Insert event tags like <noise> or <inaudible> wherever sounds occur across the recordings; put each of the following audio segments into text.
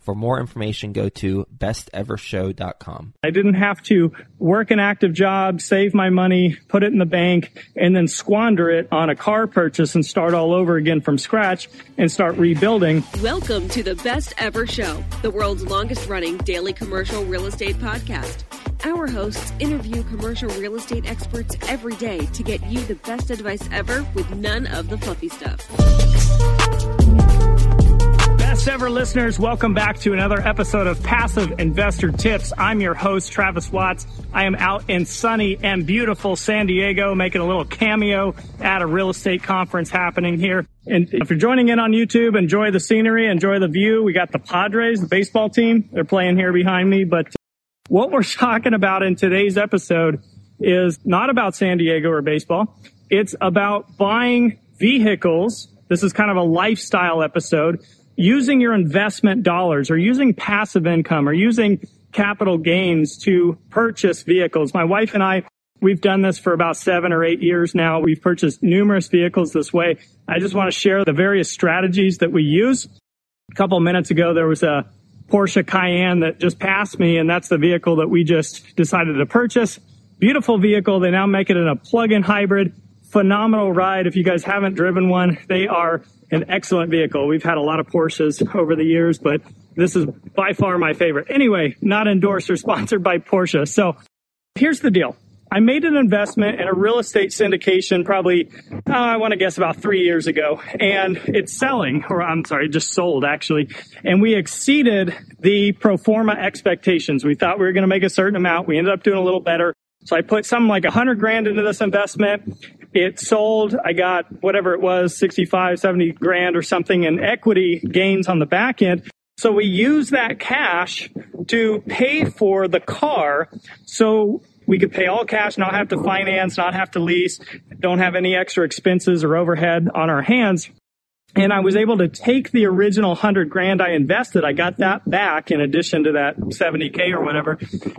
For more information, go to bestevershow.com. I didn't have to work an active job, save my money, put it in the bank, and then squander it on a car purchase and start all over again from scratch and start rebuilding. Welcome to the Best Ever Show, the world's longest running daily commercial real estate podcast. Our hosts interview commercial real estate experts every day to get you the best advice ever with none of the fluffy stuff. Best listeners, welcome back to another episode of Passive Investor Tips. I'm your host, Travis Watts. I am out in sunny and beautiful San Diego making a little cameo at a real estate conference happening here. And if you're joining in on YouTube, enjoy the scenery, enjoy the view. We got the Padres, the baseball team. They're playing here behind me. But what we're <laughs> talking about in today's episode is not about San Diego or baseball. It's about buying vehicles. This is kind of a lifestyle episode using your investment dollars or using passive income or using capital gains to purchase vehicles. My wife and I, we've done this for about seven or eight years now. We've purchased numerous vehicles this way. I just want to share the various strategies that we use. A couple minutes ago, there was a Porsche Cayenne that just passed me, and that's the vehicle that we just decided to purchase. Beautiful vehicle. They now make it in a plug-in hybrid. Phenomenal ride. If you guys haven't driven one, they are an excellent vehicle. We've had a lot of Porsches over the years, but this is by far my favorite. Anyway, not endorsed or sponsored by Porsche. So here's the deal. I made an investment in a real estate syndication probably, uh, I want to guess about three years ago, and it's selling, or I'm sorry, just sold actually. And we exceeded the pro forma expectations. We thought we were going to make a certain amount. We ended up doing a little better. So I put something like a hundred grand into this investment. It sold. I got whatever it was, 65, 70 grand or something in equity gains on the back end. So we use that cash to pay for the car. So we could pay all cash, not have to finance, not have to lease, don't have any extra expenses or overhead on our hands. And I was able to take the original hundred grand I invested. I got that back in addition to that 70K or whatever.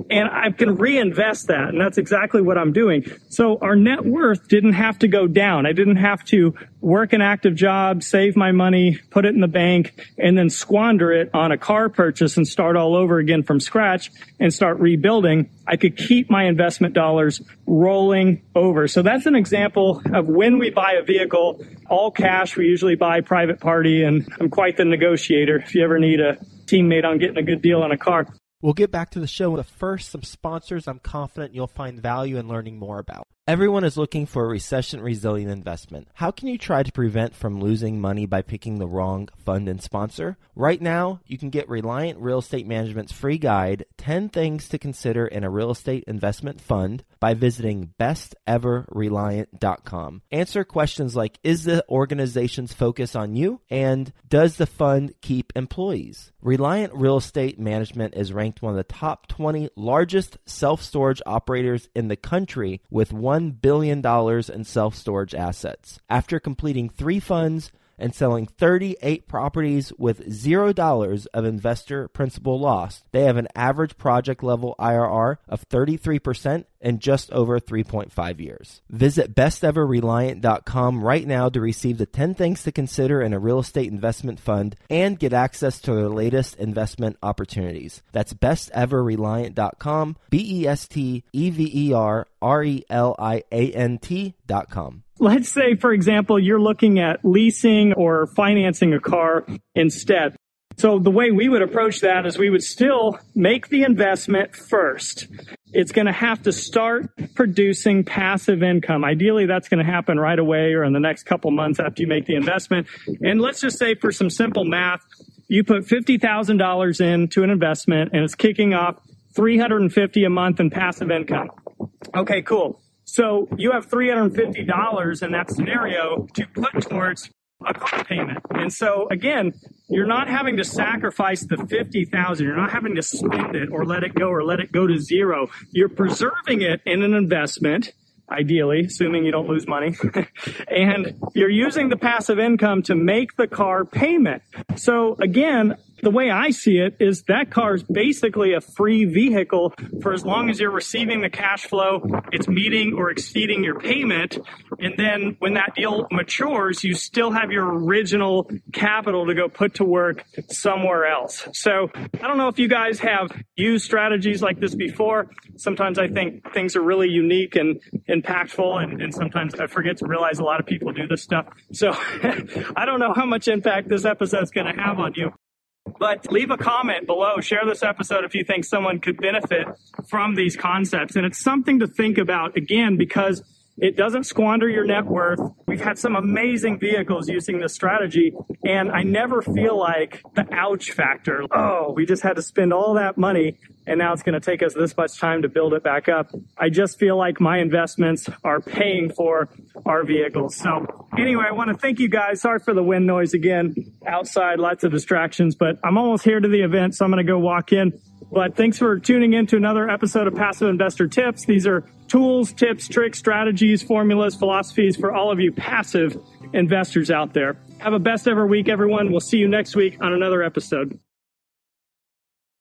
And I can reinvest that. And that's exactly what I'm doing. So our net worth didn't have to go down. I didn't have to work an active job, save my money, put it in the bank, and then squander it on a car purchase and start all over again from scratch and start rebuilding. I could keep my investment dollars rolling over. So that's an example of when we buy a vehicle, all cash. We usually buy private party and I'm quite the negotiator. If you ever need a teammate on getting a good deal on a car. We'll get back to the show. But first, some sponsors I'm confident you'll find value in learning more about. Everyone is looking for a recession resilient investment. How can you try to prevent from losing money by picking the wrong fund and sponsor? Right now, you can get Reliant Real Estate Management's free guide, 10 Things to Consider in a Real Estate Investment Fund, by visiting besteverreliant.com. Answer questions like Is the organization's focus on you? And Does the fund keep employees? Reliant Real Estate Management is ranked one of the top 20 largest self storage operators in the country with one $1 billion in self storage assets. After completing three funds and selling 38 properties with $0 of investor principal loss, they have an average project level IRR of 33% in just over 3.5 years. Visit besteverreliant.com right now to receive the 10 things to consider in a real estate investment fund and get access to their latest investment opportunities. That's besteverreliant.com, B E S T E V E R R E L I A N T.com. Let's say, for example, you're looking at leasing or financing a car instead. So the way we would approach that is we would still make the investment first. It's going to have to start producing passive income. Ideally, that's going to happen right away or in the next couple months after you make the investment. And let's just say for some simple math, you put $50,000 into an investment and it's kicking off 350 a month in passive income. Okay, cool. So you have $350 in that scenario to put towards a car payment. And so again, you're not having to sacrifice the 50,000. You're not having to spend it or let it go or let it go to zero. You're preserving it in an investment ideally, assuming you don't lose money. <laughs> and you're using the passive income to make the car payment. So again, the way I see it is that car is basically a free vehicle for as long as you're receiving the cash flow, it's meeting or exceeding your payment. And then when that deal matures, you still have your original capital to go put to work somewhere else. So I don't know if you guys have used strategies like this before. Sometimes I think things are really unique and impactful. And, and sometimes I forget to realize a lot of people do this stuff. So <laughs> I don't know how much impact this episode is going to have on you. But leave a comment below. Share this episode if you think someone could benefit from these concepts. And it's something to think about again because it doesn't squander your net worth. We've had some amazing vehicles using this strategy, and I never feel like the ouch factor. Oh, we just had to spend all that money, and now it's going to take us this much time to build it back up. I just feel like my investments are paying for our vehicles. So, anyway, I want to thank you guys. Sorry for the wind noise again. Outside, lots of distractions, but I'm almost here to the event, so I'm going to go walk in. But thanks for tuning in to another episode of Passive Investor Tips. These are tools, tips, tricks, strategies, formulas, philosophies for all of you passive investors out there. Have a best ever week, everyone. We'll see you next week on another episode.